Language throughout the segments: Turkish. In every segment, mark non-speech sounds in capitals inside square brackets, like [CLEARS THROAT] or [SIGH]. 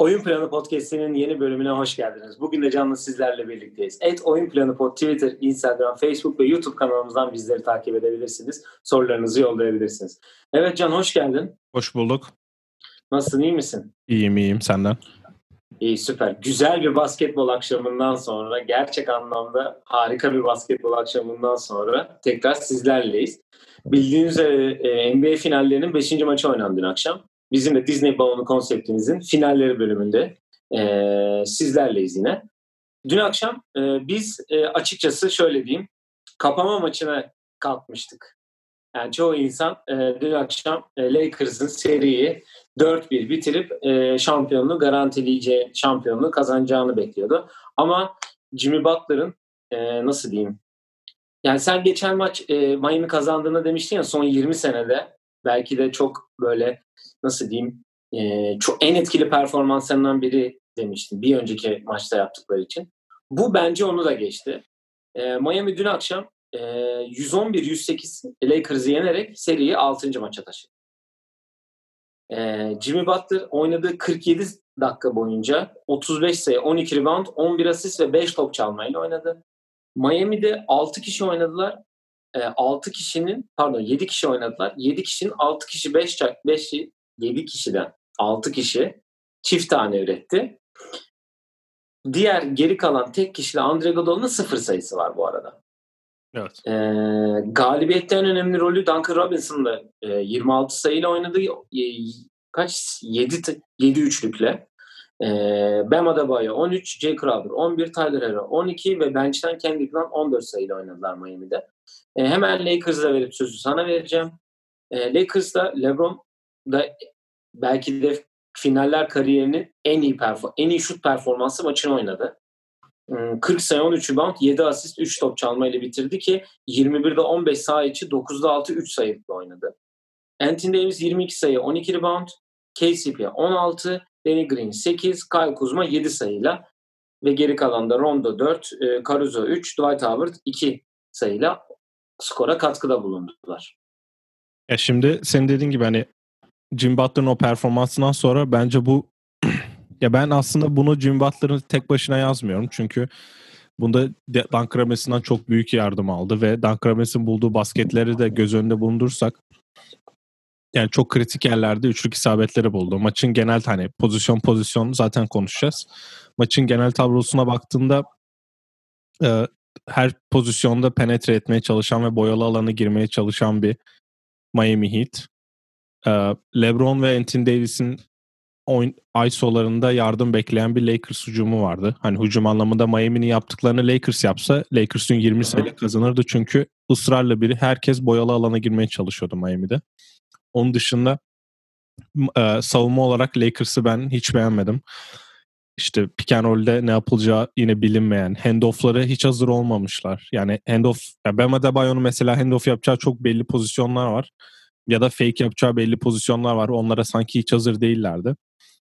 Oyun Planı Podcast'inin yeni bölümüne hoş geldiniz. Bugün de canlı sizlerle birlikteyiz. Et Oyun Planı Pod Twitter, Instagram, Facebook ve YouTube kanalımızdan bizleri takip edebilirsiniz. Sorularınızı yollayabilirsiniz. Evet Can hoş geldin. Hoş bulduk. Nasılsın iyi misin? İyiyim iyiyim senden. İyi süper. Güzel bir basketbol akşamından sonra gerçek anlamda harika bir basketbol akşamından sonra tekrar sizlerleyiz. Bildiğiniz üzere e, NBA finallerinin 5. maçı oynandı dün akşam. Bizim de Disney balonu konseptimizin finalleri bölümünde e, sizlerleyiz yine. Dün akşam e, biz e, açıkçası şöyle diyeyim kapama maçına kalkmıştık. Yani çoğu insan e, dün akşam e, Lakers'ın seriyi 4-1 bitirip e, şampiyonluğu garantileyeceği, şampiyonluğu kazanacağını bekliyordu. Ama Jimmy Butler'ın e, nasıl diyeyim? Yani sen geçen maç e, Miami kazandığını demiştin ya son 20 senede belki de çok böyle nasıl diyeyim e, çok en etkili performanslarından biri demiştim bir önceki maçta yaptıkları için. Bu bence onu da geçti. E, Miami dün akşam e, 111-108 Lakers'ı yenerek seriyi 6. maça taşıdı. E, Jimmy Butler oynadığı 47 dakika boyunca 35 sayı, 12 rebound, 11 asist ve 5 top çalmayla oynadı. Miami'de 6 kişi oynadılar. E, 6 kişinin pardon 7 kişi oynadılar. 7 kişinin 6 kişi 5 5 7 kişiden 6 kişi çift tane üretti. Diğer geri kalan tek kişiyle Andre Godol'un sıfır sayısı var bu arada. Evet. E, galibiyette en önemli rolü Duncan Robinson da e, 26 sayıyla oynadı. E, kaç? 7, 7 üçlükle. E, Bam Adebayo 13, Jay Crowder 11, Tyler Hero 12 ve bench'ten Kendrick Nunn 14 sayıyla oynadılar Miami'de. E, hemen Lakers'a verip sözü sana vereceğim. E, Lakers'da LeBron da belki de finaller kariyerinin en iyi perform en iyi şut performansı maçını oynadı. 40 hmm, sayı 13 rebound 7 asist 3 top çalmayla bitirdi ki 21'de 15 sayı içi 9'da 6 3 sayılıkla oynadı. Anthony Davis 22 sayı 12 rebound KCP 16 Danny Green 8 Kyle Kuzma 7 sayıyla ve geri kalan da Rondo 4 e, Caruso 3 Dwight Howard 2 sayıyla skora katkıda bulundular. Ya şimdi senin dediğin gibi hani Jim Butler'ın o performansından sonra bence bu [CLEARS THROAT] ya ben aslında bunu Jim Butler'ın tek başına yazmıyorum. Çünkü bunda Dan Krames'inden çok büyük yardım aldı ve Dan Krames'in bulduğu basketleri de göz önünde bulundursak yani çok kritik yerlerde üçlük isabetleri buldu. Maçın genel hani pozisyon pozisyon zaten konuşacağız. Maçın genel tablosuna baktığında e, her pozisyonda penetre etmeye çalışan ve boyalı alanı girmeye çalışan bir Miami Heat. Ee, LeBron ve Anthony Davis'in oyun ISO'larında yardım bekleyen bir Lakers hücumu vardı. Hani hücum anlamında Miami'nin yaptıklarını Lakers yapsa Lakers'ın 20 sayı kazanırdı çünkü ısrarla biri herkes boyalı alana girmeye çalışıyordu Miami'de. Onun dışında e, savunma olarak Lakers'ı ben hiç beğenmedim. İşte pick and roll'de ne yapılacağı yine bilinmeyen. Handoff'ları hiç hazır olmamışlar. Yani handoff, ya Bam Adebayo'nun mesela handoff yapacağı çok belli pozisyonlar var ya da fake yapacağı belli pozisyonlar var. Onlara sanki hiç hazır değillerdi.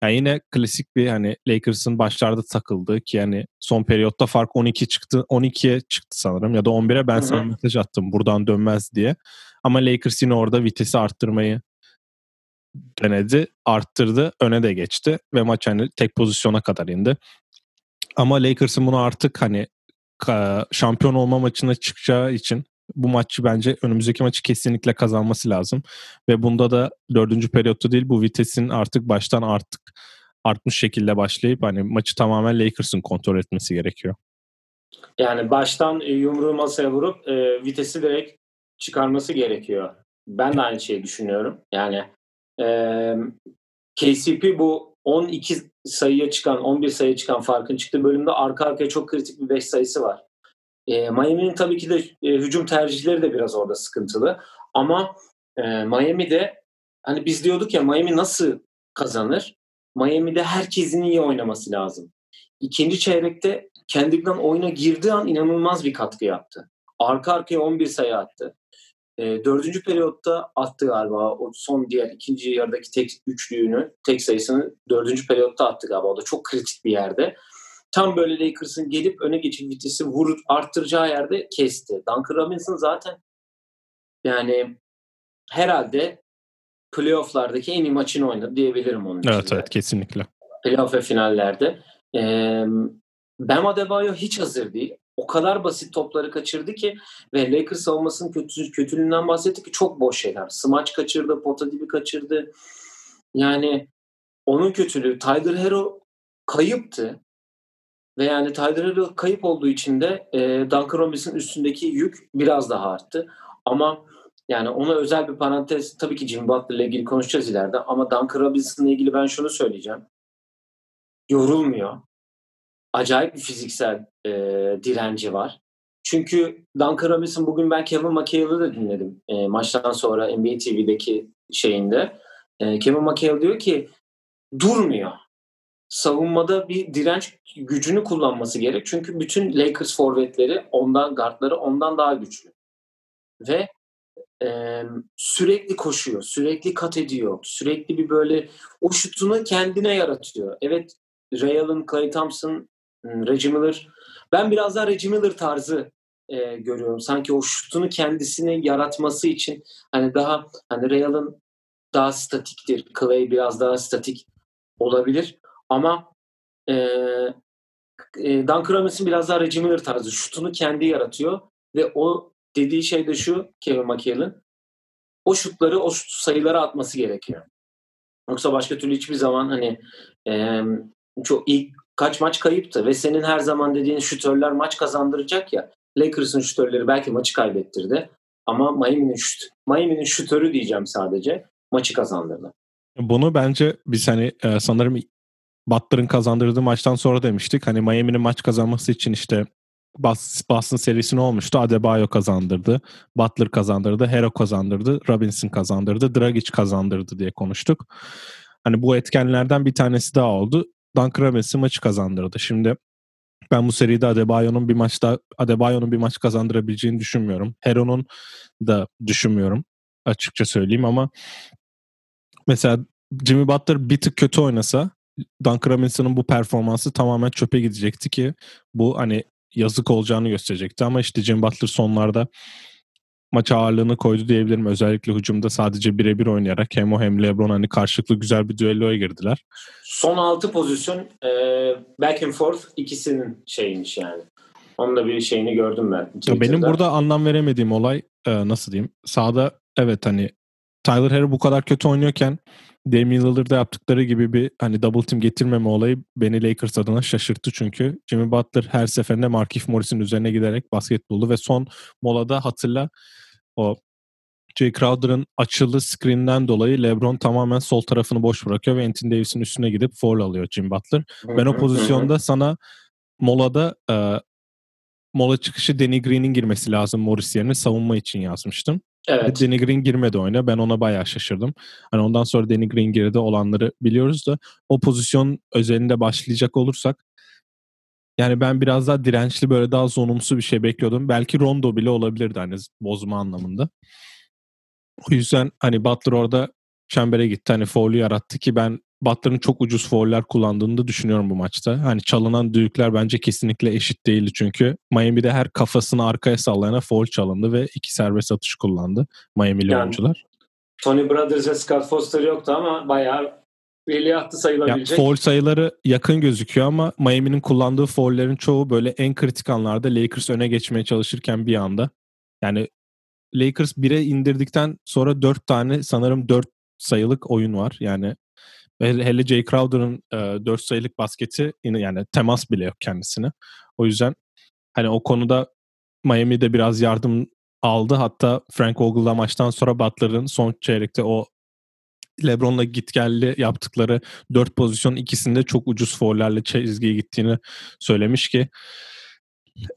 Yani yine klasik bir hani Lakers'ın başlarda takıldığı ki yani son periyotta fark 12 çıktı 12'ye çıktı sanırım ya da 11'e ben sana mesaj attım buradan dönmez diye. Ama Lakers yine orada vitesi arttırmayı denedi, arttırdı, öne de geçti ve maç hani tek pozisyona kadar indi. Ama Lakers'ın bunu artık hani şampiyon olma maçına çıkacağı için bu maçı bence önümüzdeki maçı kesinlikle kazanması lazım. Ve bunda da dördüncü periyotta değil bu vitesin artık baştan artık artmış şekilde başlayıp hani maçı tamamen Lakers'ın kontrol etmesi gerekiyor. Yani baştan e, yumruğu masaya vurup e, vitesi direkt çıkarması gerekiyor. Ben de aynı şeyi düşünüyorum. Yani e, KCP bu 12 sayıya çıkan, 11 sayıya çıkan farkın çıktığı bölümde arka arkaya çok kritik bir 5 sayısı var. E, Miami'nin tabii ki de e, hücum tercihleri de biraz orada sıkıntılı. Ama e, Miami'de hani biz diyorduk ya Miami nasıl kazanır? Miami'de herkesin iyi oynaması lazım. İkinci çeyrekte kendinden oyuna girdiği an inanılmaz bir katkı yaptı. Arka arkaya 11 sayı attı. E, dördüncü periyotta attı galiba. O son diğer ikinci yarıdaki tek üçlüğünü, tek sayısını dördüncü periyotta attı galiba. O da çok kritik bir yerde tam böyle Lakers'ın gelip öne geçip vitesi vur arttıracağı yerde kesti. Duncan Robinson zaten yani herhalde playoff'lardaki en iyi maçını oynadı diyebilirim onun için. Evet evet kesinlikle. Playoff ve finallerde. Ee, Bam Adebayo hiç hazır değil. O kadar basit topları kaçırdı ki ve Lakers savunmasının kötü, kötülüğünden bahsetti ki çok boş şeyler. Smaç kaçırdı, pota dibi kaçırdı. Yani onun kötülüğü. Tyler Hero kayıptı. Ve yani Tyler Hero kayıp olduğu için de e, Duncan Robinson'ın üstündeki yük biraz daha arttı. Ama yani ona özel bir parantez tabii ki Jimmy Butler ile ilgili konuşacağız ileride ama Duncan Robinson'la ilgili ben şunu söyleyeceğim. Yorulmuyor. Acayip bir fiziksel e, direnci var. Çünkü Duncan Robinson bugün ben Kevin McHale'ı da dinledim e, maçtan sonra NBA TV'deki şeyinde. E, Kevin McHale diyor ki durmuyor. Savunmada bir direnç gücünü kullanması gerek. Çünkü bütün Lakers forvetleri ondan, guardları ondan daha güçlü. Ve e, sürekli koşuyor, sürekli kat ediyor, sürekli bir böyle o şutunu kendine yaratıyor. Evet, Ray Allen, Clay Thompson, Reggie Miller. Ben biraz daha Reggie Miller tarzı e, görüyorum. Sanki o şutunu kendisini yaratması için hani daha hani Ray Allen daha statiktir. Clay biraz daha statik olabilir. Ama e, e, Duncan Robinson biraz daha Reggie Miller tarzı. Şutunu kendi yaratıyor ve o dediği şey de şu Kevin McHale'ın o şutları o şut sayılara atması gerekiyor. Yoksa başka türlü hiçbir zaman hani e, çok ilk kaç maç kayıptı ve senin her zaman dediğin şutörler maç kazandıracak ya. Lakers'ın şutörleri belki maçı kaybettirdi ama Miami'nin şut, Miami'nin şutörü diyeceğim sadece maçı kazandırdı. Bunu bence biz hani sanırım Butler'ın kazandırdığı maçtan sonra demiştik. Hani Miami'nin maç kazanması için işte Boston serisini olmuştu. Adebayo kazandırdı. Butler kazandırdı. Hero kazandırdı. Robinson kazandırdı. Dragic kazandırdı diye konuştuk. Hani bu etkenlerden bir tanesi daha oldu. Duncan Robinson maçı kazandırdı. Şimdi ben bu seride Adebayo'nun bir maçta Adebayo'nun bir maç kazandırabileceğini düşünmüyorum. Hero'nun da düşünmüyorum açıkça söyleyeyim ama mesela Jimmy Butler bir tık kötü oynasa Duncan Robinson'ın bu performansı tamamen çöpe gidecekti ki bu hani yazık olacağını gösterecekti ama işte Jimmy Butler sonlarda maç ağırlığını koydu diyebilirim. Özellikle hücumda sadece birebir oynayarak hem o hem LeBron hani karşılıklı güzel bir düelloya girdiler. Son 6 pozisyon e, back and forth ikisinin şeymiş yani. Onun da bir şeyini gördüm ben. Twitter'da. Benim burada anlam veremediğim olay e, nasıl diyeyim? Sağda evet hani Tyler Hero bu kadar kötü oynuyorken Damian Lillard'da yaptıkları gibi bir hani double team getirmeme olayı beni Lakers adına şaşırttı çünkü Jimmy Butler her seferinde Markif Morris'in üzerine giderek basket buldu ve son molada hatırla o Jay Crowder'ın açılı screen'den dolayı LeBron tamamen sol tarafını boş bırakıyor ve Anthony Davis'in üstüne gidip foul alıyor Jim Butler. Ben o pozisyonda sana molada e, mola çıkışı Danny Green'in girmesi lazım Morris yerine savunma için yazmıştım. Evet. Danny Green girmedi oyuna. Ben ona bayağı şaşırdım. Hani ondan sonra Danny Green girdi olanları biliyoruz da o pozisyon özelinde başlayacak olursak yani ben biraz daha dirençli böyle daha zonumsu bir şey bekliyordum. Belki Rondo bile olabilirdi hani bozma anlamında. O yüzden hani Butler orada çembere gitti. Hani foul'ü yarattı ki ben Butler'ın çok ucuz fouller kullandığını da düşünüyorum bu maçta. Hani çalınan düdükler bence kesinlikle eşit değildi çünkü Miami'de her kafasını arkaya sallayana foul çalındı ve iki serbest atış kullandı Miami'li yani, oyuncular. Tony Brothers ve Scott Foster yoktu ama bayağı veliahtı sayılabilecek. Yani foul sayıları yakın gözüküyor ama Miami'nin kullandığı foullerin çoğu böyle en kritik anlarda Lakers öne geçmeye çalışırken bir anda. Yani Lakers 1'e indirdikten sonra 4 tane sanırım 4 sayılık oyun var. Yani hele Jay Crowder'ın e, 4 sayılık basketi yine yani temas bile yok kendisine. O yüzden hani o konuda Miami'de biraz yardım aldı. Hatta Frank Vogel'da maçtan sonra Butler'ın son çeyrekte o LeBron'la git geldi yaptıkları dört pozisyon ikisinde çok ucuz foullerle çizgiye gittiğini söylemiş ki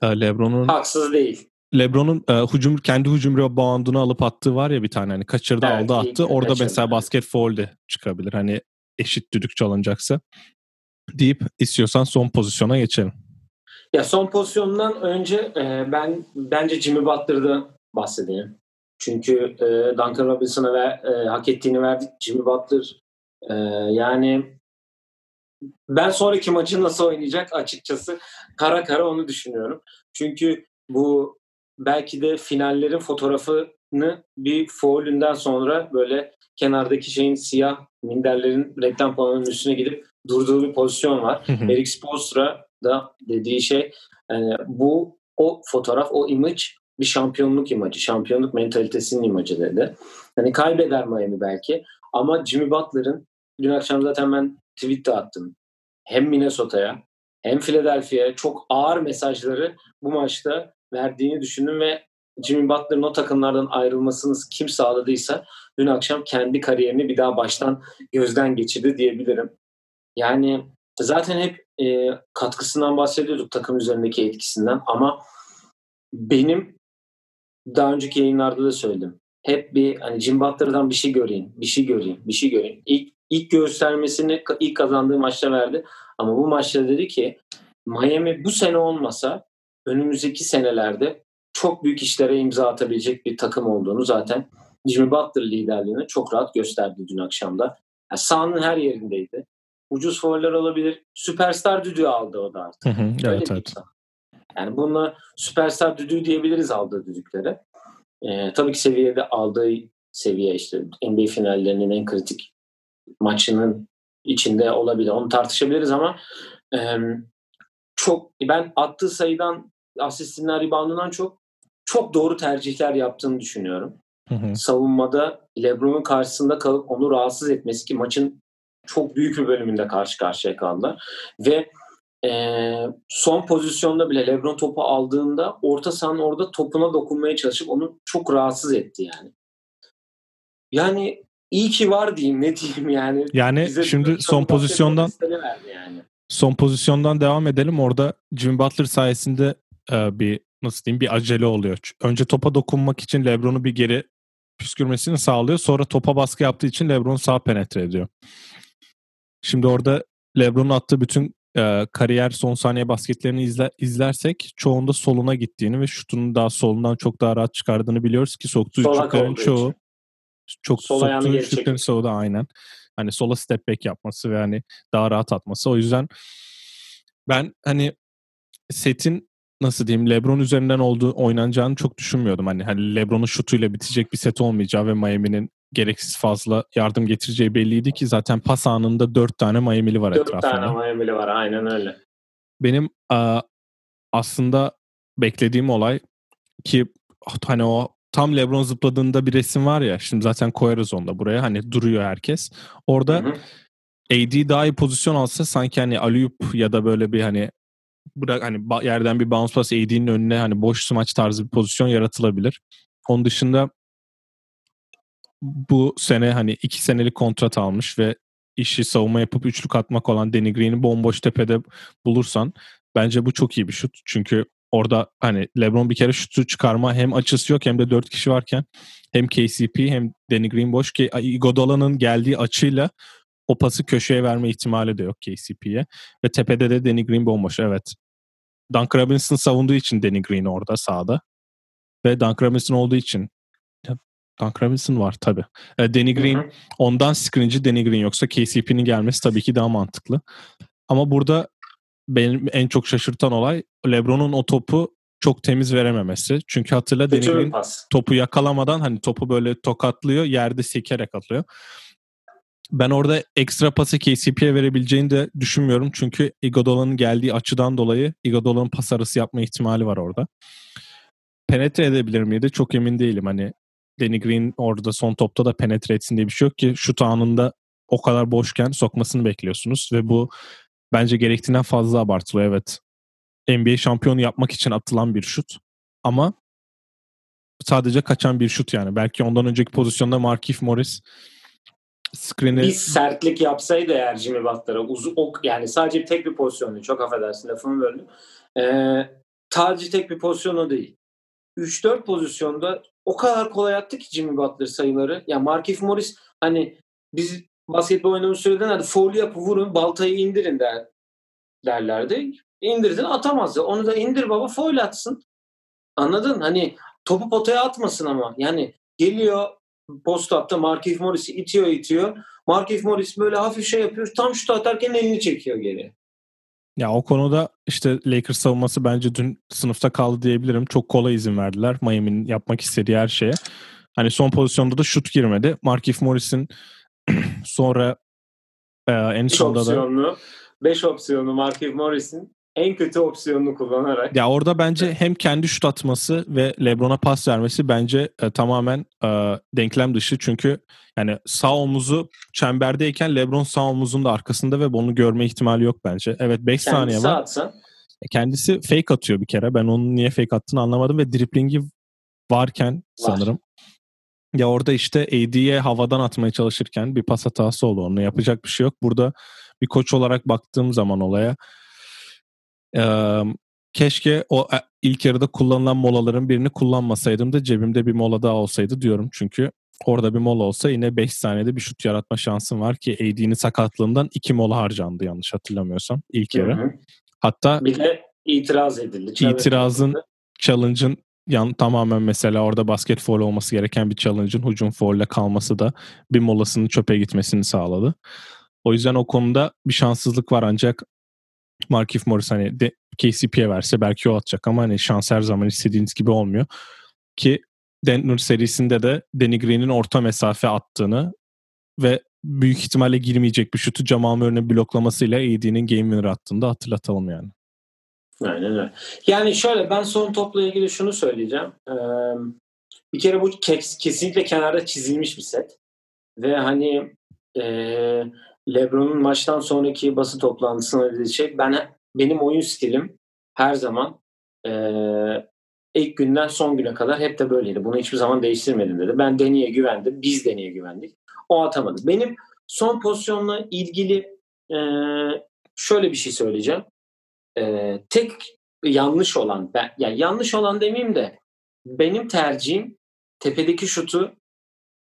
e, LeBron'un haksız değil. LeBron'un e, hücum kendi hücum reboundunu alıp attığı var ya bir tane hani kaçırdı evet, aldı attı. Orada kaçırdı. mesela basket foul de çıkabilir. Hani eşit düdük çalınacaksa deyip istiyorsan son pozisyona geçelim. Ya son pozisyondan önce e, ben bence Jimmy Butler'da bahsedeyim. Çünkü e, Duncan Robinson'a ve, e, hak ettiğini verdik. Jimmy Butler e, yani ben sonraki maçı nasıl oynayacak açıkçası kara kara onu düşünüyorum. Çünkü bu belki de finallerin fotoğrafını bir foulünden sonra böyle kenardaki şeyin siyah minderlerin reklam panonun üstüne gidip durduğu bir pozisyon var. Erik Spoelstra da dediği şey yani bu o fotoğraf, o image bir şampiyonluk imajı, şampiyonluk mentalitesinin imajı dedi. Hani kaybeder Miami belki ama Jimmy Butler'ın dün akşam zaten ben tweet de attım. Hem Minnesota'ya hem Philadelphia'ya çok ağır mesajları bu maçta verdiğini düşündüm ve Jimmy Butler'ın o takımlardan ayrılmasını kim sağladıysa dün akşam kendi kariyerini bir daha baştan gözden geçirdi diyebilirim. Yani zaten hep e, katkısından bahsediyorduk takım üzerindeki etkisinden ama benim daha önceki yayınlarda da söyledim. Hep bir hani Jim Butler'dan bir şey göreyim, bir şey göreyim, bir şey göreyim. İlk, ilk göstermesini ilk kazandığı maçta verdi. Ama bu maçta dedi ki Miami bu sene olmasa önümüzdeki senelerde çok büyük işlere imza atabilecek bir takım olduğunu zaten Jimmy Butler liderliğini çok rahat gösterdi dün akşamda. Yani sahanın her yerindeydi. Ucuz fauller olabilir. Süperstar düdüğü aldı o da artık. Hı hı, evet, evet. Yani bununla süperstar düdüğü diyebiliriz aldığı düdüklere. Ee, tabii ki seviyede aldığı seviye işte NBA finallerinin en kritik maçının içinde olabilir. Onu tartışabiliriz ama e, çok ben attığı sayıdan asistinden reboundundan çok çok doğru tercihler yaptığını düşünüyorum. Hı hı. Savunmada LeBron'un karşısında kalıp onu rahatsız etmesi ki maçın çok büyük bir bölümünde karşı karşıya kaldılar. Ve e, son pozisyonda bile LeBron topu aldığında orta sahanın orada topuna dokunmaya çalışıp onu çok rahatsız etti yani. Yani iyi ki var diyeyim ne diyeyim yani. Yani Bize şimdi son pozisyondan yani. son pozisyondan devam edelim. Orada Jimmy Butler sayesinde e, bir nasıl diyeyim bir acele oluyor. Önce topa dokunmak için LeBron'u bir geri püskürmesini sağlıyor. Sonra topa baskı yaptığı için LeBron sağ penetre ediyor. Şimdi orada LeBron'un attığı bütün e, kariyer son saniye basketlerini izle, izlersek çoğunda soluna gittiğini ve şutunun daha solundan çok daha rahat çıkardığını biliyoruz ki soktuğu üçlüklerin çoğu için. çok Sol soktuğu üçlüklerin çoğu da aynen. Hani sola step back yapması ve hani daha rahat atması. O yüzden ben hani setin nasıl diyeyim LeBron üzerinden olduğu oynanacağını çok düşünmüyordum. Hani, hani LeBron'un şutuyla bitecek bir set olmayacağı ve Miami'nin gereksiz fazla yardım getireceği belliydi ki zaten pas anında dört tane Miami'li var dört etrafında. Dört tane Miami'li var aynen öyle. Benim a, aslında beklediğim olay ki hani o tam LeBron zıpladığında bir resim var ya şimdi zaten koyarız onu da buraya hani duruyor herkes. Orada hı hı. AD daha iyi pozisyon alsa sanki hani Aliyup ya da böyle bir hani bırak hani yerden bir bounce pass AD'nin önüne hani boş smaç tarzı bir pozisyon yaratılabilir. Onun dışında bu sene hani iki senelik kontrat almış ve işi savunma yapıp üçlük atmak olan Danny Green'i bomboş tepede bulursan bence bu çok iyi bir şut. Çünkü orada hani LeBron bir kere şutu çıkarma hem açısı yok hem de dört kişi varken hem KCP hem Danny Green boş ki Godola'nın geldiği açıyla o pası köşeye verme ihtimali de yok KCP'ye. Ve tepede de Danny Green bomboş. Evet. Duncan Robinson savunduğu için Danny Green orada sağda. Ve Duncan Robinson olduğu için Duncan Robinson var tabi. E, Danny Green Hı-hı. ondan screenci Danny Green yoksa KCP'nin gelmesi tabii ki daha mantıklı. Ama burada benim en çok şaşırtan olay LeBron'un o topu çok temiz verememesi. Çünkü hatırla Danny Green topu yakalamadan hani topu böyle tokatlıyor, yerde sekerek atıyor. Ben orada ekstra pası KCP'ye verebileceğini de düşünmüyorum. Çünkü Iguodala'nın geldiği açıdan dolayı Iguodala'nın pas arası yapma ihtimali var orada. Penetre edebilir miydi? Çok emin değilim. Hani Danny Green orada son topta da penetre etsin diye bir şey yok ki şut anında o kadar boşken sokmasını bekliyorsunuz ve bu bence gerektiğinden fazla abartılıyor evet. NBA şampiyonu yapmak için atılan bir şut ama sadece kaçan bir şut yani. Belki ondan önceki pozisyonda Markif Morris screen'i... Bir sertlik yapsaydı eğer Jimmy Butler'a uzun ok yani sadece tek bir pozisyonu çok affedersin lafımı böldüm. Ee, sadece tek bir pozisyonu değil. 3-4 pozisyonda o kadar kolay attı ki Jimmy Butler sayıları. Ya yani Markif Morris hani biz basketbol oynadığımız süreden hadi foul yapı vurun baltayı indirin der, derlerdi. İndirdin atamazdı. Onu da indir baba foul atsın. Anladın? Hani topu potaya atmasın ama. Yani geliyor post-up'ta Markif Morris'i itiyor itiyor. Markif Morris böyle hafif şey yapıyor. Tam şut atarken elini çekiyor geri. Ya o konuda işte Lakers savunması bence dün sınıfta kaldı diyebilirim. Çok kolay izin verdiler Miami'nin yapmak istediği her şeye. Hani son pozisyonda da şut girmedi. Markif Morris'in [CLEARS THROAT] sonra Ee, en 5 sonunda da opsiyonlu 5 opsiyonlu Markieff Morris'in en kötü opsiyonunu kullanarak ya orada bence hem kendi şut atması ve LeBron'a pas vermesi bence e, tamamen e, denklem dışı çünkü yani sağ omuzu çemberdeyken LeBron sağ omuzun da arkasında ve bunu görme ihtimali yok bence. Evet 5 saniye var. atsa E, Kendisi fake atıyor bir kere. Ben onun niye fake attığını anlamadım ve driplingi varken sanırım. Ya orada işte AD'ye havadan atmaya çalışırken bir pas hatası oldu. Onu yapacak bir şey yok. Burada bir koç olarak baktığım zaman olaya eee, keşke o e, ilk yarıda kullanılan molaların birini kullanmasaydım da cebimde bir mola daha olsaydı diyorum. Çünkü orada bir mola olsa yine 5 saniyede bir şut yaratma şansım var ki AD'nin sakatlığından 2 mola harcandı yanlış hatırlamıyorsam ilk yarı. Hı hı. Hatta bir de itiraz edildi. İtirazın- tarafında. challenge'ın yan tamamen mesela orada basket foul olması gereken bir challenge'ın hücum foul'le kalması da bir molasının çöpe gitmesini sağladı. O yüzden o konuda bir şanssızlık var ancak Markif Morris hani KCP'ye verse belki o atacak ama hani şans her zaman istediğiniz gibi olmuyor. Ki Denver serisinde de Danny Green'in orta mesafe attığını ve büyük ihtimalle girmeyecek bir şutu Jamal Murray'nin bloklamasıyla AD'nin game winner attığını da hatırlatalım yani. Aynen öyle. Yani şöyle ben son topla ilgili şunu söyleyeceğim. Ee, bir kere bu kes- kesinlikle kenarda çizilmiş bir set. Ve hani e, LeBron'un maçtan sonraki basın toplantısında dediği şey ben benim oyun stilim her zaman e, ilk günden son güne kadar hep de böyleydi. Bunu hiçbir zaman değiştirmedim dedi. Ben Deni'ye güvendim. Biz Deni'ye güvendik. O atamadı. Benim son pozisyonla ilgili e, şöyle bir şey söyleyeceğim. E, tek yanlış olan ben yani yanlış olan demeyeyim de benim tercihim tepedeki şutu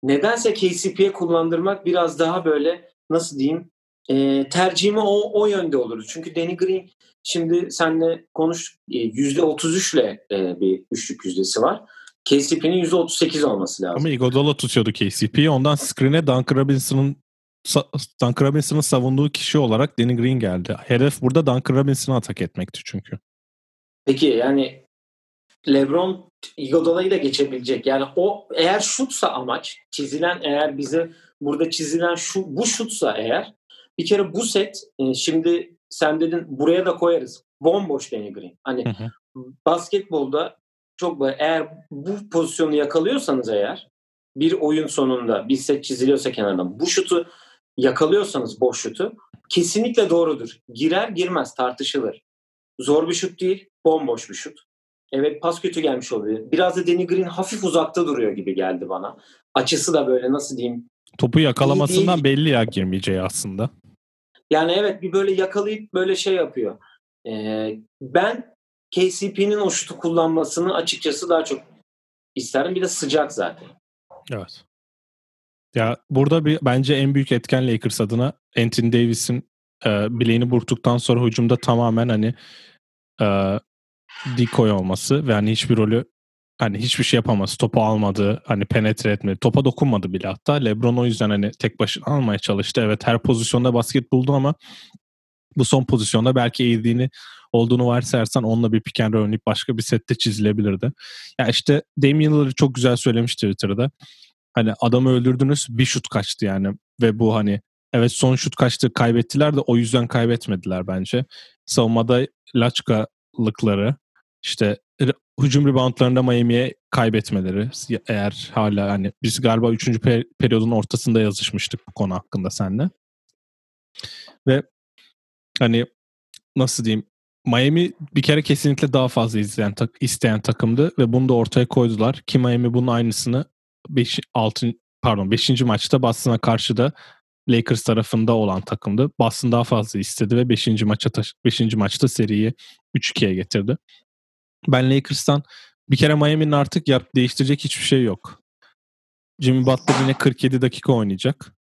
nedense KCP'ye kullandırmak biraz daha böyle nasıl diyeyim e, tercihimi o, o yönde olur. Çünkü Danny Green şimdi seninle konuş e, %33 ile e, bir üçlük yüzdesi var. KCP'nin %38 olması lazım. Ama Iguodala tutuyordu KCP'yi. Ondan screen'e Duncan Robinson'ın Duncan Robinson'ın savunduğu kişi olarak Danny Green geldi. Hedef burada Duncan Robinson'ı atak etmekti çünkü. Peki yani LeBron Iguodala'yı da geçebilecek. Yani o eğer şutsa amaç çizilen eğer bize burada çizilen şu bu şutsa eğer bir kere bu set e, şimdi sen dedin buraya da koyarız. Bomboş Danny Green. Hani Hı hı. basketbolda çok böyle eğer bu pozisyonu yakalıyorsanız eğer bir oyun sonunda bir set çiziliyorsa kenardan bu şutu yakalıyorsanız boş şutu kesinlikle doğrudur. Girer girmez tartışılır. Zor bir şut değil, bomboş bir şut. Evet pas kötü gelmiş oluyor. Biraz da Danny Green hafif uzakta duruyor gibi geldi bana. Açısı da böyle nasıl diyeyim. Topu yakalamasından belli ya girmeyeceği aslında. Yani evet bir böyle yakalayıp böyle şey yapıyor. Ee, ben KCP'nin o şutu kullanmasını açıkçası daha çok isterim. Bir de sıcak zaten. Evet. Ya burada bir bence en büyük etken Lakers adına Anthony Davis'in e, bileğini burktuktan sonra hücumda tamamen hani e, decoy olması ve hani hiçbir rolü hani hiçbir şey yapamaz. Topu almadı, hani penetre etmedi. Topa dokunmadı bile hatta. LeBron o yüzden hani tek başına almaya çalıştı. Evet her pozisyonda basket buldu ama bu son pozisyonda belki eğildiğini olduğunu varsayarsan onunla bir pick and başka bir sette çizilebilirdi. Ya işte Damian Lillard çok güzel söylemiş Twitter'da. Hani adamı öldürdünüz bir şut kaçtı yani ve bu hani evet son şut kaçtı kaybettiler de o yüzden kaybetmediler bence. Savunmada laçkalıkları işte hücum reboundlarında Miami'ye kaybetmeleri eğer hala hani biz galiba 3. Per- periyodun ortasında yazışmıştık bu konu hakkında seninle. Ve hani nasıl diyeyim Miami bir kere kesinlikle daha fazla izleyen tak, isteyen takımdı ve bunu da ortaya koydular ki Miami bunun aynısını 5 6 pardon 5. maçta Boston'a karşı da Lakers tarafında olan takımdı. Boston daha fazla istedi ve 5. maça 5. maçta seriyi 3-2'ye getirdi. Ben Lakers'tan bir kere Miami'nin artık yap değiştirecek hiçbir şey yok. Jimmy Butler yine 47 dakika oynayacak.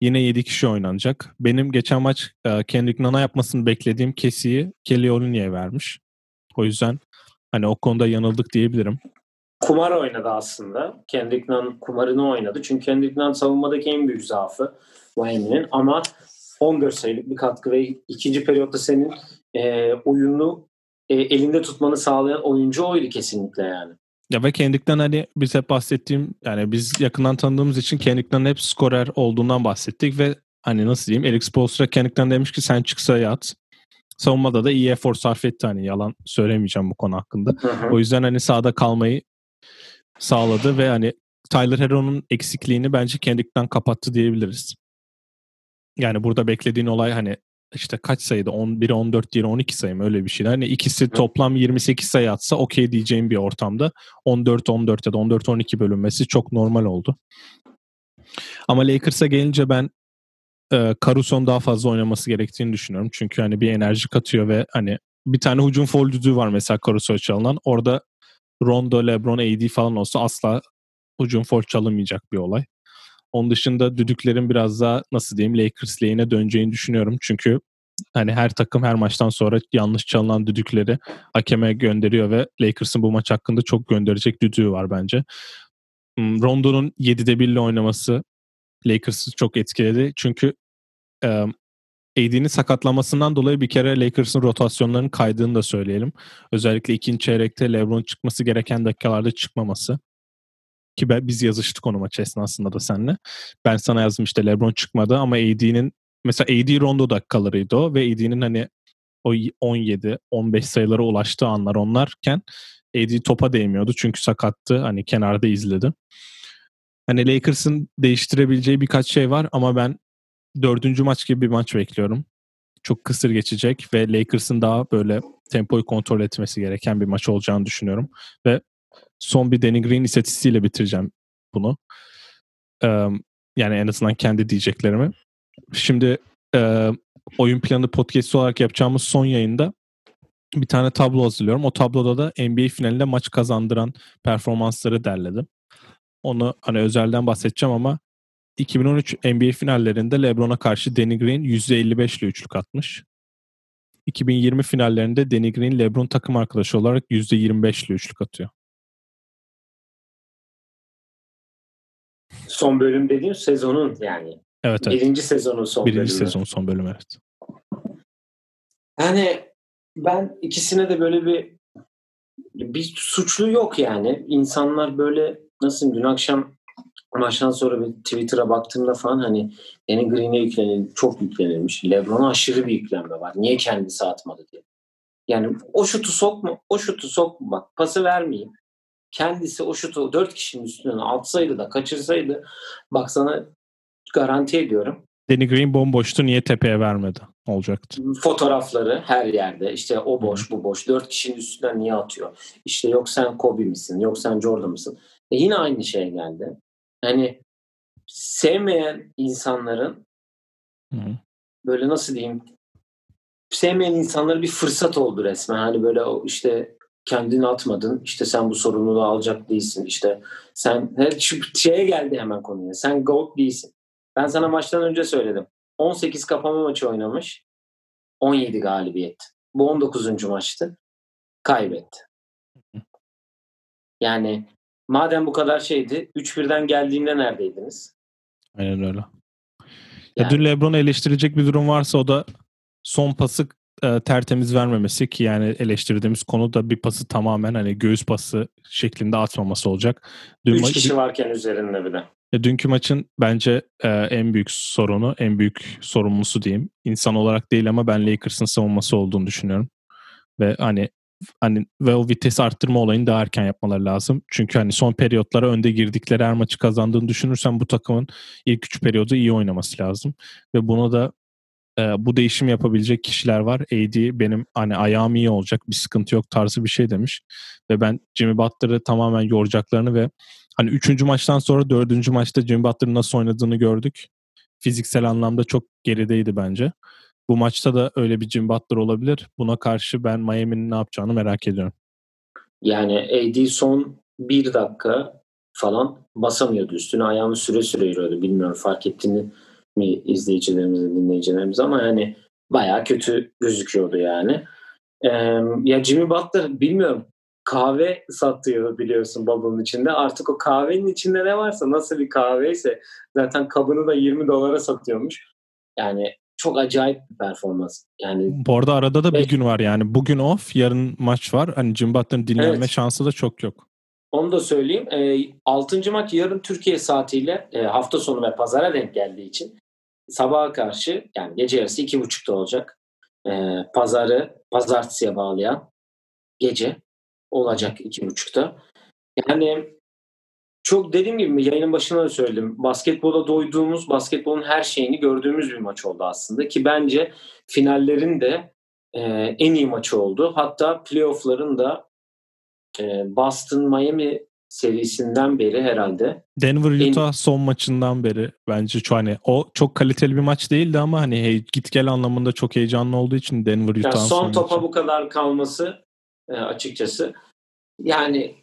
Yine 7 kişi oynanacak. Benim geçen maç e, Kendrick Nun'a yapmasını beklediğim kesiyi Kelly Olini'ye vermiş. O yüzden hani o konuda yanıldık diyebilirim. Kumar oynadı aslında. Kendrick Nunn kumarını oynadı. Çünkü Kendrick Nunn savunmadaki en büyük zaafı Miami'nin. Ama 14 sayılık bir katkı ve ikinci periyotta senin e, oyunu e, elinde tutmanı sağlayan oyuncu oydu kesinlikle yani. Ya ve Kendrick'ten hani biz hep bahsettiğim yani biz yakından tanıdığımız için Kendrick'ten hep skorer olduğundan bahsettik ve hani nasıl diyeyim Alex Spoelstra Kendrick'ten demiş ki sen çıksa yat. Savunmada da iyi efor sarf etti hani yalan söylemeyeceğim bu konu hakkında. Hı hı. O yüzden hani sahada kalmayı sağladı ve hani Tyler Hero'nun eksikliğini bence Kendrick'ten kapattı diyebiliriz. Yani burada beklediğin olay hani işte kaç sayıda? 11, 14, diğeri 12 sayı mı? Öyle bir şey. Hani ikisi toplam 28 sayı atsa okey diyeceğim bir ortamda 14, 14 ya da 14, 12 bölünmesi çok normal oldu. Ama Lakers'a gelince ben e, Caruso'nun daha fazla oynaması gerektiğini düşünüyorum. Çünkü hani bir enerji katıyor ve hani bir tane hücum foul düdüğü var mesela Caruso'ya çalınan. Orada Rondo, LeBron, AD falan olsa asla hücum foul çalınmayacak bir olay. Onun dışında düdüklerin biraz daha nasıl diyeyim Lakers lehine döneceğini düşünüyorum. Çünkü hani her takım her maçtan sonra yanlış çalınan düdükleri hakeme gönderiyor ve Lakers'ın bu maç hakkında çok gönderecek düdüğü var bence. Hmm, Rondo'nun 7'de 1'le oynaması Lakers'ı çok etkiledi. Çünkü e, AD'nin sakatlamasından dolayı bir kere Lakers'ın rotasyonlarının kaydığını da söyleyelim. Özellikle ikinci çeyrekte LeBron çıkması gereken dakikalarda çıkmaması. Ki ben, biz yazıştık onu maç esnasında da seninle. Ben sana yazdım işte LeBron çıkmadı ama AD'nin mesela AD rondo dakikalarıydı o ve AD'nin hani o 17 15 sayılara ulaştığı anlar onlarken AD topa değmiyordu çünkü sakattı. Hani kenarda izledi. Hani Lakers'ın değiştirebileceği birkaç şey var ama ben dördüncü maç gibi bir maç bekliyorum. Çok kısır geçecek ve Lakers'ın daha böyle tempoyu kontrol etmesi gereken bir maç olacağını düşünüyorum. Ve son bir Danny Green istatistiğiyle bitireceğim bunu. Yani en azından kendi diyeceklerimi. Şimdi oyun planı podcast olarak yapacağımız son yayında bir tane tablo hazırlıyorum. O tabloda da NBA finalinde maç kazandıran performansları derledim. Onu hani özelden bahsedeceğim ama 2013 NBA finallerinde LeBron'a karşı Danny Green %55 ile üçlük atmış. 2020 finallerinde Danny Green LeBron takım arkadaşı olarak %25 ile üçlük atıyor. Son bölüm dediğin sezonun yani. Evet, evet. Birinci sezonun son Birinci bölümü. sezon son bölüm evet. Yani ben ikisine de böyle bir bir suçlu yok yani. İnsanlar böyle nasıl dün akşam maçtan sonra bir Twitter'a baktığımda falan hani Danny Green'e yüklenilmiş, çok yüklenilmiş. LeBron'a aşırı bir yüklenme var. Niye kendisi atmadı diye. Yani o şutu sokma, o şutu sokma. Bak pası vermeyeyim. Kendisi o şutu dört kişinin üstüne atsaydı da kaçırsaydı bak sana garanti ediyorum. Danny Green bomboştu niye tepeye vermedi olacaktı. Fotoğrafları her yerde işte o boş bu boş dört kişinin üstünden niye atıyor? İşte yok sen Kobe misin yok sen Jordan mısın? E yine aynı şey geldi. Hani sevmeyen insanların Hı. böyle nasıl diyeyim sevmeyen insanlara bir fırsat oldu resmen. Hani böyle işte kendini atmadın. işte sen bu sorumluluğu alacak değilsin. İşte sen her şu şeye geldi hemen konuya. Sen GOAT değilsin. Ben sana maçtan önce söyledim. 18 kapama maçı oynamış. 17 galibiyet. Bu 19. maçtı. Kaybetti. Yani madem bu kadar şeydi 3-1'den geldiğinde neredeydiniz? Aynen öyle. Ya Yani- dün LeBron'u eleştirecek bir durum varsa o da son pası e, tertemiz vermemesi ki yani eleştirdiğimiz konu da bir pası tamamen hani göğüs pası şeklinde atmaması olacak. Dün 3 ma- kişi varken üzerinde bir de. Ya dünkü maçın bence e, en büyük sorunu, en büyük sorumlusu diyeyim. İnsan olarak değil ama ben Lakers'ın savunması olduğunu düşünüyorum. Ve hani hani ve o vites arttırma olayını daha erken yapmaları lazım. Çünkü hani son periyotlara önde girdikleri her maçı kazandığını düşünürsen bu takımın ilk üç periyodu iyi oynaması lazım. Ve bunu da e, bu değişim yapabilecek kişiler var. AD benim hani ayağım iyi olacak bir sıkıntı yok tarzı bir şey demiş. Ve ben Jimmy Butler'ı tamamen yoracaklarını ve hani üçüncü maçtan sonra dördüncü maçta Jimmy Butler'ın nasıl oynadığını gördük. Fiziksel anlamda çok gerideydi bence. Bu maçta da öyle bir Jimmy Butler olabilir. Buna karşı ben Miami'nin ne yapacağını merak ediyorum. Yani AD son bir dakika falan basamıyordu üstüne. Ayağını süre süre yürüyordu. Bilmiyorum fark ettiğini mi izleyicilerimizin, dinleyicilerimiz ama yani bayağı kötü gözüküyordu yani. Ee, ya Jimmy Butler bilmiyorum kahve satıyor biliyorsun bubble'ın içinde. Artık o kahvenin içinde ne varsa nasıl bir kahveyse zaten kabını da 20 dolara satıyormuş. Yani çok acayip bir performans. Yani Bu arada arada da bir gün var yani. Bugün off, yarın maç var. Hani Jimmy Butler'ın dinlenme Evet. şansı da çok yok. Onu da söyleyeyim. E, 6. maç yarın Türkiye saatiyle e, hafta sonu ve pazara denk geldiği için sabaha karşı yani gece yarısı iki buçukta olacak. Ee, pazarı pazartesiye bağlayan gece olacak iki buçukta. Yani çok dediğim gibi yayının başında da söyledim. Basketbola doyduğumuz, basketbolun her şeyini gördüğümüz bir maç oldu aslında. Ki bence finallerin de e, en iyi maçı oldu. Hatta playoff'ların da e, Boston Miami serisinden beri herhalde. Denver Utah en... son maçından beri bence şu hani o çok kaliteli bir maç değildi ama hani hey, git gel anlamında çok heyecanlı olduğu için Denver Utah yani son, son topa maçı. bu kadar kalması e, açıkçası yani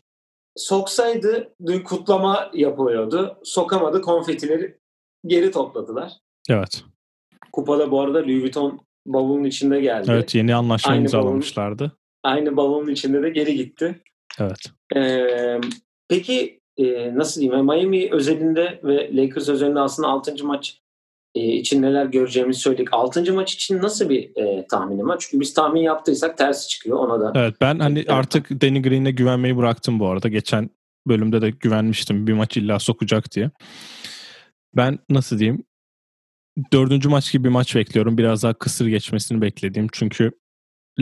soksaydı kutlama yapıyordu. Sokamadı konfetileri geri topladılar. Evet. Kupada bu arada Louis Vuitton bavulun içinde geldi. Evet yeni anlaşma aynı imzalamışlardı. Bavulun, aynı bavulun içinde de geri gitti. Evet. Ee, peki e, nasıl diyeyim? Miami özelinde ve Lakers özelinde aslında 6. maç e, için neler göreceğimizi söyledik. 6. maç için nasıl bir e, tahminim var? Çünkü biz tahmin yaptıysak tersi çıkıyor ona da. Evet ben hani evet. artık Danny Green'e güvenmeyi bıraktım bu arada. Geçen bölümde de güvenmiştim bir maç illa sokacak diye. Ben nasıl diyeyim? Dördüncü maç gibi bir maç bekliyorum. Biraz daha kısır geçmesini beklediğim. Çünkü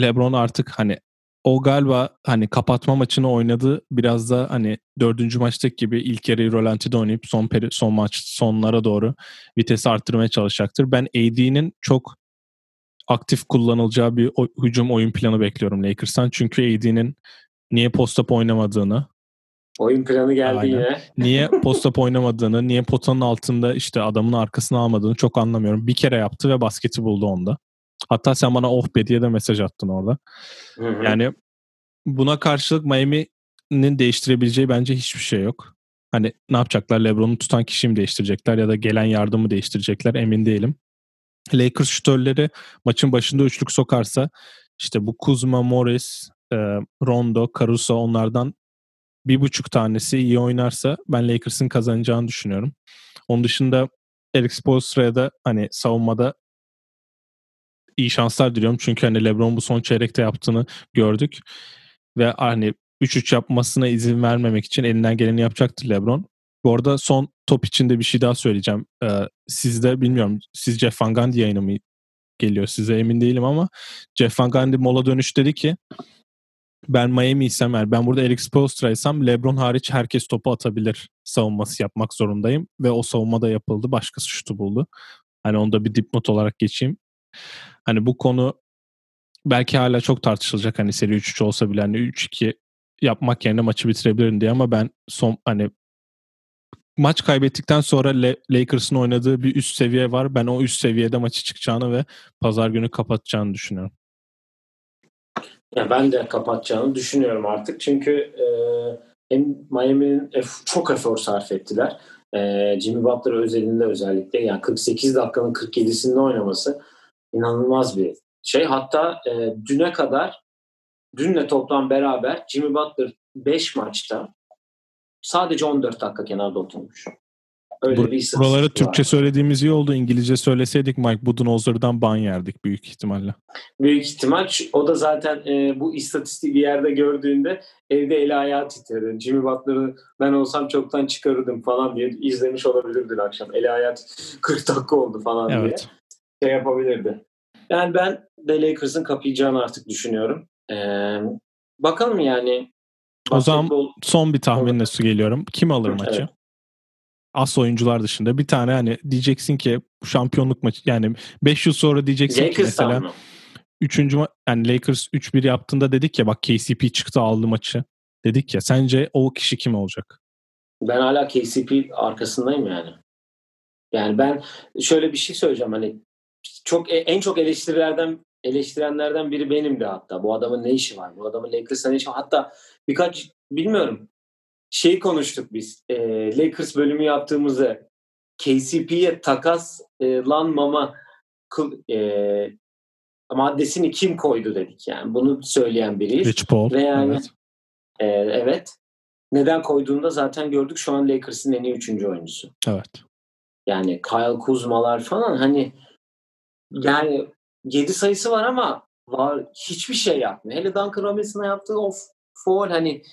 LeBron artık hani o galiba hani kapatma maçını oynadı. Biraz da hani dördüncü maçtaki gibi ilk yarıyı rolantide oynayıp son peri, son maç sonlara doğru vitesi arttırmaya çalışacaktır. Ben AD'nin çok aktif kullanılacağı bir o, hücum oyun planı bekliyorum Lakers'tan. Çünkü AD'nin niye post-up oynamadığını Oyun planı geldi Aynen. yine. Niye [LAUGHS] post-up oynamadığını, niye potanın altında işte adamın arkasına almadığını çok anlamıyorum. Bir kere yaptı ve basketi buldu onda. Hatta sen bana oh be diye de mesaj attın orada. Hı hı. Yani buna karşılık Miami'nin değiştirebileceği bence hiçbir şey yok. Hani ne yapacaklar? LeBron'u tutan kişiyi mi değiştirecekler ya da gelen yardımı değiştirecekler emin değilim. Lakers şütörleri maçın başında üçlük sokarsa işte bu Kuzma, Morris, e, Rondo, Caruso onlardan bir buçuk tanesi iyi oynarsa ben Lakers'ın kazanacağını düşünüyorum. Onun dışında Eric Spoelstra'ya da hani savunmada iyi şanslar diliyorum. Çünkü hani LeBron bu son çeyrekte yaptığını gördük. Ve hani 3-3 yapmasına izin vermemek için elinden geleni yapacaktır LeBron. Bu arada son top içinde bir şey daha söyleyeceğim. Ee, sizde bilmiyorum siz Jeff Van Gundy yayını mı geliyor size emin değilim ama Jeff Van Gundy mola dönüş dedi ki ben Miami isem yani ben burada Eric Spoelstra'ysam LeBron hariç herkes topu atabilir savunması yapmak zorundayım ve o savunma da yapıldı. Başkası şutu buldu. Hani onu da bir dipnot olarak geçeyim. Hani bu konu belki hala çok tartışılacak hani seri 3-3 olsa bile hani 3-2 yapmak yerine maçı bitirebilirim diye ama ben son hani maç kaybettikten sonra Lakers'ın oynadığı bir üst seviye var. Ben o üst seviyede maçı çıkacağını ve pazar günü kapatacağını düşünüyorum. Ya ben de kapatacağını düşünüyorum artık. Çünkü e, hem Miami'nin çok efor sarf ettiler. E, Jimmy Butler özelinde özellikle yani 48 dakikanın 47'sinde oynaması inanılmaz bir şey. Hatta e, düne kadar dünle toplam beraber Jimmy Butler 5 maçta sadece 14 dakika kenarda oturmuş. Öyle Bur- bir Buraları var. Türkçe söylediğimiz iyi oldu. İngilizce söyleseydik Mike Budenholzer'dan ban yerdik büyük ihtimalle. Büyük ihtimal. O da zaten e, bu istatistiği bir yerde gördüğünde evde eli ayağı titredi. Jimmy Butler'ı ben olsam çoktan çıkarırdım falan diye izlemiş olabilirdin akşam. Eli ayağı 40 dakika oldu falan evet. diye. Şey yapabilirdi. Yani ben de Lakers'ın kapayacağını artık düşünüyorum. Ee, bakalım yani. O zaman son bir tahminle su geliyorum. Kim alır maçı? Evet as oyuncular dışında bir tane hani diyeceksin ki bu şampiyonluk maçı yani 5 yıl sonra diyeceksin Lakers ki mesela mı? üçüncü ma- yani Lakers 3-1 yaptığında dedik ya bak KCP çıktı aldı maçı. Dedik ya sence o kişi kim olacak? Ben hala KCP arkasındayım yani. Yani ben şöyle bir şey söyleyeceğim hani çok e, en çok eleştirilerden eleştirenlerden biri benim de hatta. Bu adamın ne işi var? Bu adamın Lakers'ta ne işi var? Hatta birkaç bilmiyorum şey konuştuk biz. E, Lakers bölümü yaptığımızda KCP'ye takaslanmama e, maddesini kim koydu dedik yani. Bunu söyleyen biriyiz. Rich Paul. Ve yani, evet. E, evet. Neden koyduğunda zaten gördük şu an Lakers'ın en iyi üçüncü oyuncusu. Evet. Yani Kyle Kuzma'lar falan hani yani 7 sayısı var ama var hiçbir şey yapmıyor. Hele Duncan Robinson'a yaptığı o foul hani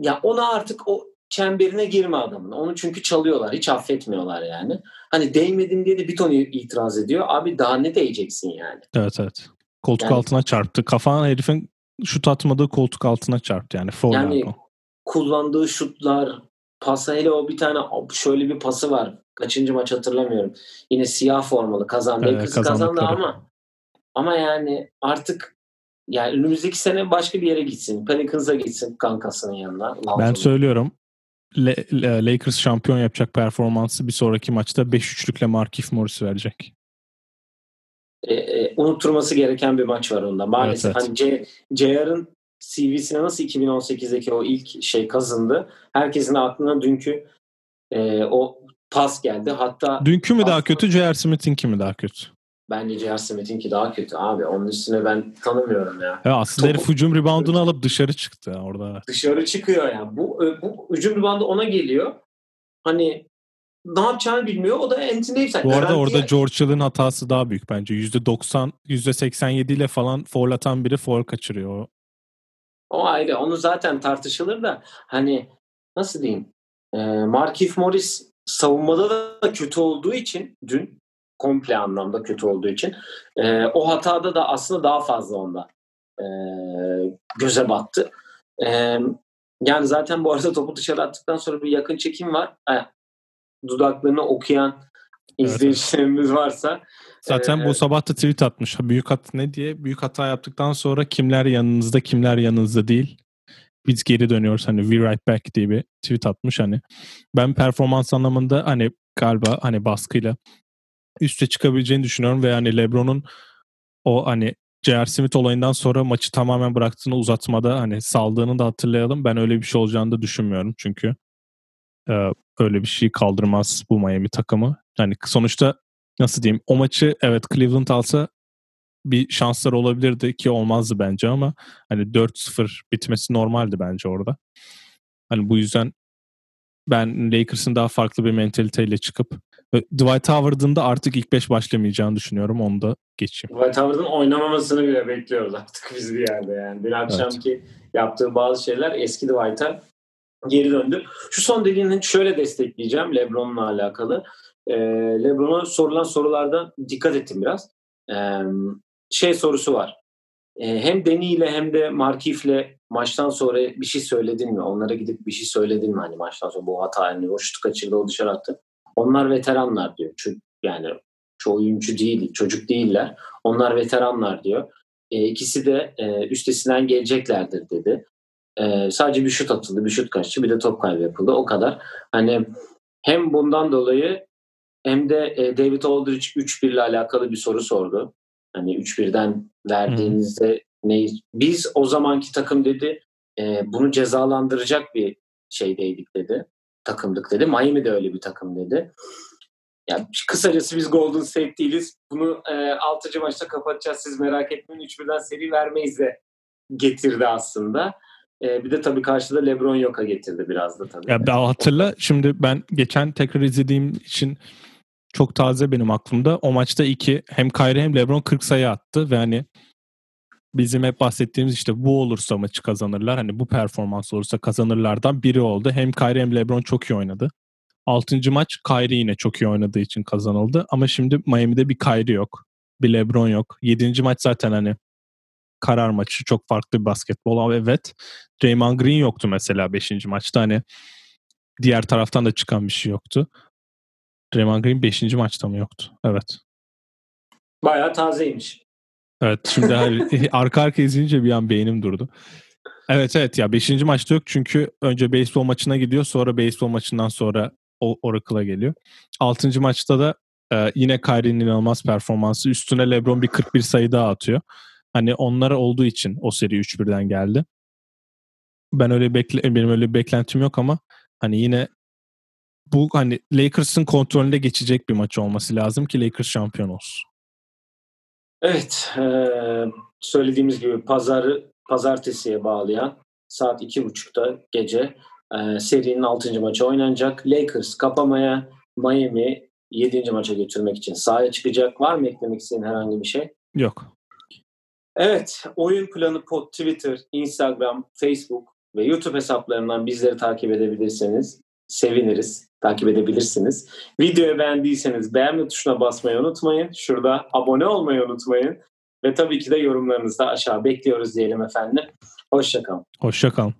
ya ona artık o çemberine girme adamın. Onu çünkü çalıyorlar. Hiç affetmiyorlar yani. Hani değmedin diye de bir ton itiraz ediyor. Abi daha ne değeceksin yani? Evet evet. Koltuk yani, altına çarptı. Kafan herifin şut atmadığı koltuk altına çarptı yani. Foul yani o. kullandığı şutlar, pası hele o bir tane şöyle bir pası var. Kaçıncı maç hatırlamıyorum. Yine siyah formalı kazandı. Evet, kazandı ama ama yani artık yani önümüzdeki sene başka bir yere gitsin. Pelicans'a gitsin kankasının yanına. Londra'da. Ben söylüyorum. Lakers şampiyon yapacak performansı bir sonraki maçta 5-3'lükle Markif Morris verecek. E, e, unutturması gereken bir maç var onda. Maalesef evet, evet. hani JR'ın CV'sine nasıl 2018'deki o ilk şey kazındı. Herkesin aklına dünkü e, o pas geldi. Hatta dünkü mü daha kötü, J.R. Smith'inki mi daha kötü? Bence J.R. Smith'inki daha kötü abi. Onun üstüne ben tanımıyorum ya. ya aslında Topu... herif hücum reboundunu alıp dışarı çıktı orada. Dışarı çıkıyor yani. Bu, e, bu hücum reboundu ona geliyor. Hani ne yapacağını bilmiyor. O da Anthony Davis. Bu arada Garantiye... orada George Hill'in hatası daha büyük bence. %90, %87 ile falan foul atan biri foul kaçırıyor. O ayrı. Onu zaten tartışılır da hani nasıl diyeyim? Ee, Markif Morris savunmada da kötü olduğu için dün komple anlamda kötü olduğu için e, o hatada da aslında daha fazla onda e, göze battı. E, yani zaten bu arada topu dışarı attıktan sonra bir yakın çekim var. E, dudaklarını okuyan izleyicilerimiz varsa. Zaten e, bu sabah da tweet atmış. Büyük hat ne diye? Büyük hata yaptıktan sonra kimler yanınızda kimler yanınızda değil. Biz geri dönüyoruz hani we right back diye bir tweet atmış hani. Ben performans anlamında hani galiba hani baskıyla üste çıkabileceğini düşünüyorum ve yani LeBron'un o hani J.R. Smith olayından sonra maçı tamamen bıraktığını uzatmada hani saldığını da hatırlayalım. Ben öyle bir şey olacağını da düşünmüyorum çünkü e, öyle bir şey kaldırmaz bu Miami takımı. Yani sonuçta nasıl diyeyim o maçı evet Cleveland alsa bir şanslar olabilirdi ki olmazdı bence ama hani 4-0 bitmesi normaldi bence orada. Hani bu yüzden ben Lakers'ın daha farklı bir mentaliteyle çıkıp Dwight Howard'ın da artık ilk beş başlamayacağını düşünüyorum. Onu da geçeyim. Dwight Howard'ın oynamamasını bile bekliyoruz artık biz bir yerde yani. Bir akşamki evet. yaptığı bazı şeyler eski Dwight'a geri döndü. Şu son dediğini şöyle destekleyeceğim LeBron'la alakalı. Ee, LeBron'a sorulan sorularda dikkat ettim biraz. Ee, şey sorusu var. Ee, hem Deni ile hem de Markif'le maçtan sonra bir şey söyledin mi? Onlara gidip bir şey söyledin mi? Hani maçtan sonra bu hata yani o şutu kaçırdı o dışarı attı. Onlar veteranlar diyor. Yani çoğu oyuncu değil, çocuk değiller. Onlar veteranlar diyor. E, ikisi de e, üstesinden geleceklerdir dedi. E, sadece bir şut atıldı, bir şut kaçtı, bir de top kaybı yapıldı. O kadar. Hani hem bundan dolayı hem de e, David Aldridge 3-1 ile alakalı bir soru sordu. Hani 3-1'den verdiğinizde ne? Biz o zamanki takım dedi e, bunu cezalandıracak bir şeydeydik dedi takımdık dedi. Miami de öyle bir takım dedi. Yani kısacası biz Golden State değiliz. Bunu e, 6. maçta kapatacağız. Siz merak etmeyin. 3-1'den seri vermeyiz de getirdi aslında. E, bir de tabii karşıda LeBron Yoka getirdi biraz da tabii. Ya ben hatırla şimdi ben geçen tekrar izlediğim için çok taze benim aklımda. O maçta iki hem Kyrie hem LeBron 40 sayı attı ve hani bizim hep bahsettiğimiz işte bu olursa maçı kazanırlar. Hani bu performans olursa kazanırlardan biri oldu. Hem Kyrie hem LeBron çok iyi oynadı. Altıncı maç Kyrie yine çok iyi oynadığı için kazanıldı. Ama şimdi Miami'de bir Kyrie yok. Bir LeBron yok. Yedinci maç zaten hani karar maçı çok farklı bir basketbol. Evet. Draymond Green yoktu mesela beşinci maçta. Hani diğer taraftan da çıkan bir şey yoktu. Draymond Green beşinci maçta mı yoktu? Evet. Bayağı tazeymiş. Evet şimdi [LAUGHS] [LAUGHS] arka arka izleyince bir an beynim durdu. Evet evet ya 5. maçta yok çünkü önce beyzbol maçına gidiyor sonra beyzbol maçından sonra Oracle'a geliyor. 6. maçta da e, yine Kyrie'nin inanılmaz performansı üstüne LeBron bir 41 sayı daha atıyor. Hani onlara olduğu için o seri 3-1'den geldi. Ben öyle bekle benim öyle bir beklentim yok ama hani yine bu hani Lakers'ın kontrolünde geçecek bir maç olması lazım ki Lakers şampiyon olsun. Evet, e, söylediğimiz gibi pazarı pazartesiye bağlayan saat iki buçukta gece e, serinin 6. maçı oynanacak. Lakers kapamaya, Miami 7. maça götürmek için sahaya çıkacak. Var mı eklemek istediğin herhangi bir şey? Yok. Evet, oyun planı pod Twitter, Instagram, Facebook ve YouTube hesaplarından bizleri takip edebilirseniz seviniriz. Takip edebilirsiniz. Videoyu beğendiyseniz beğenme tuşuna basmayı unutmayın. Şurada abone olmayı unutmayın. Ve tabii ki de yorumlarınızı da aşağı bekliyoruz diyelim efendim. Hoşçakalın. Hoşçakalın.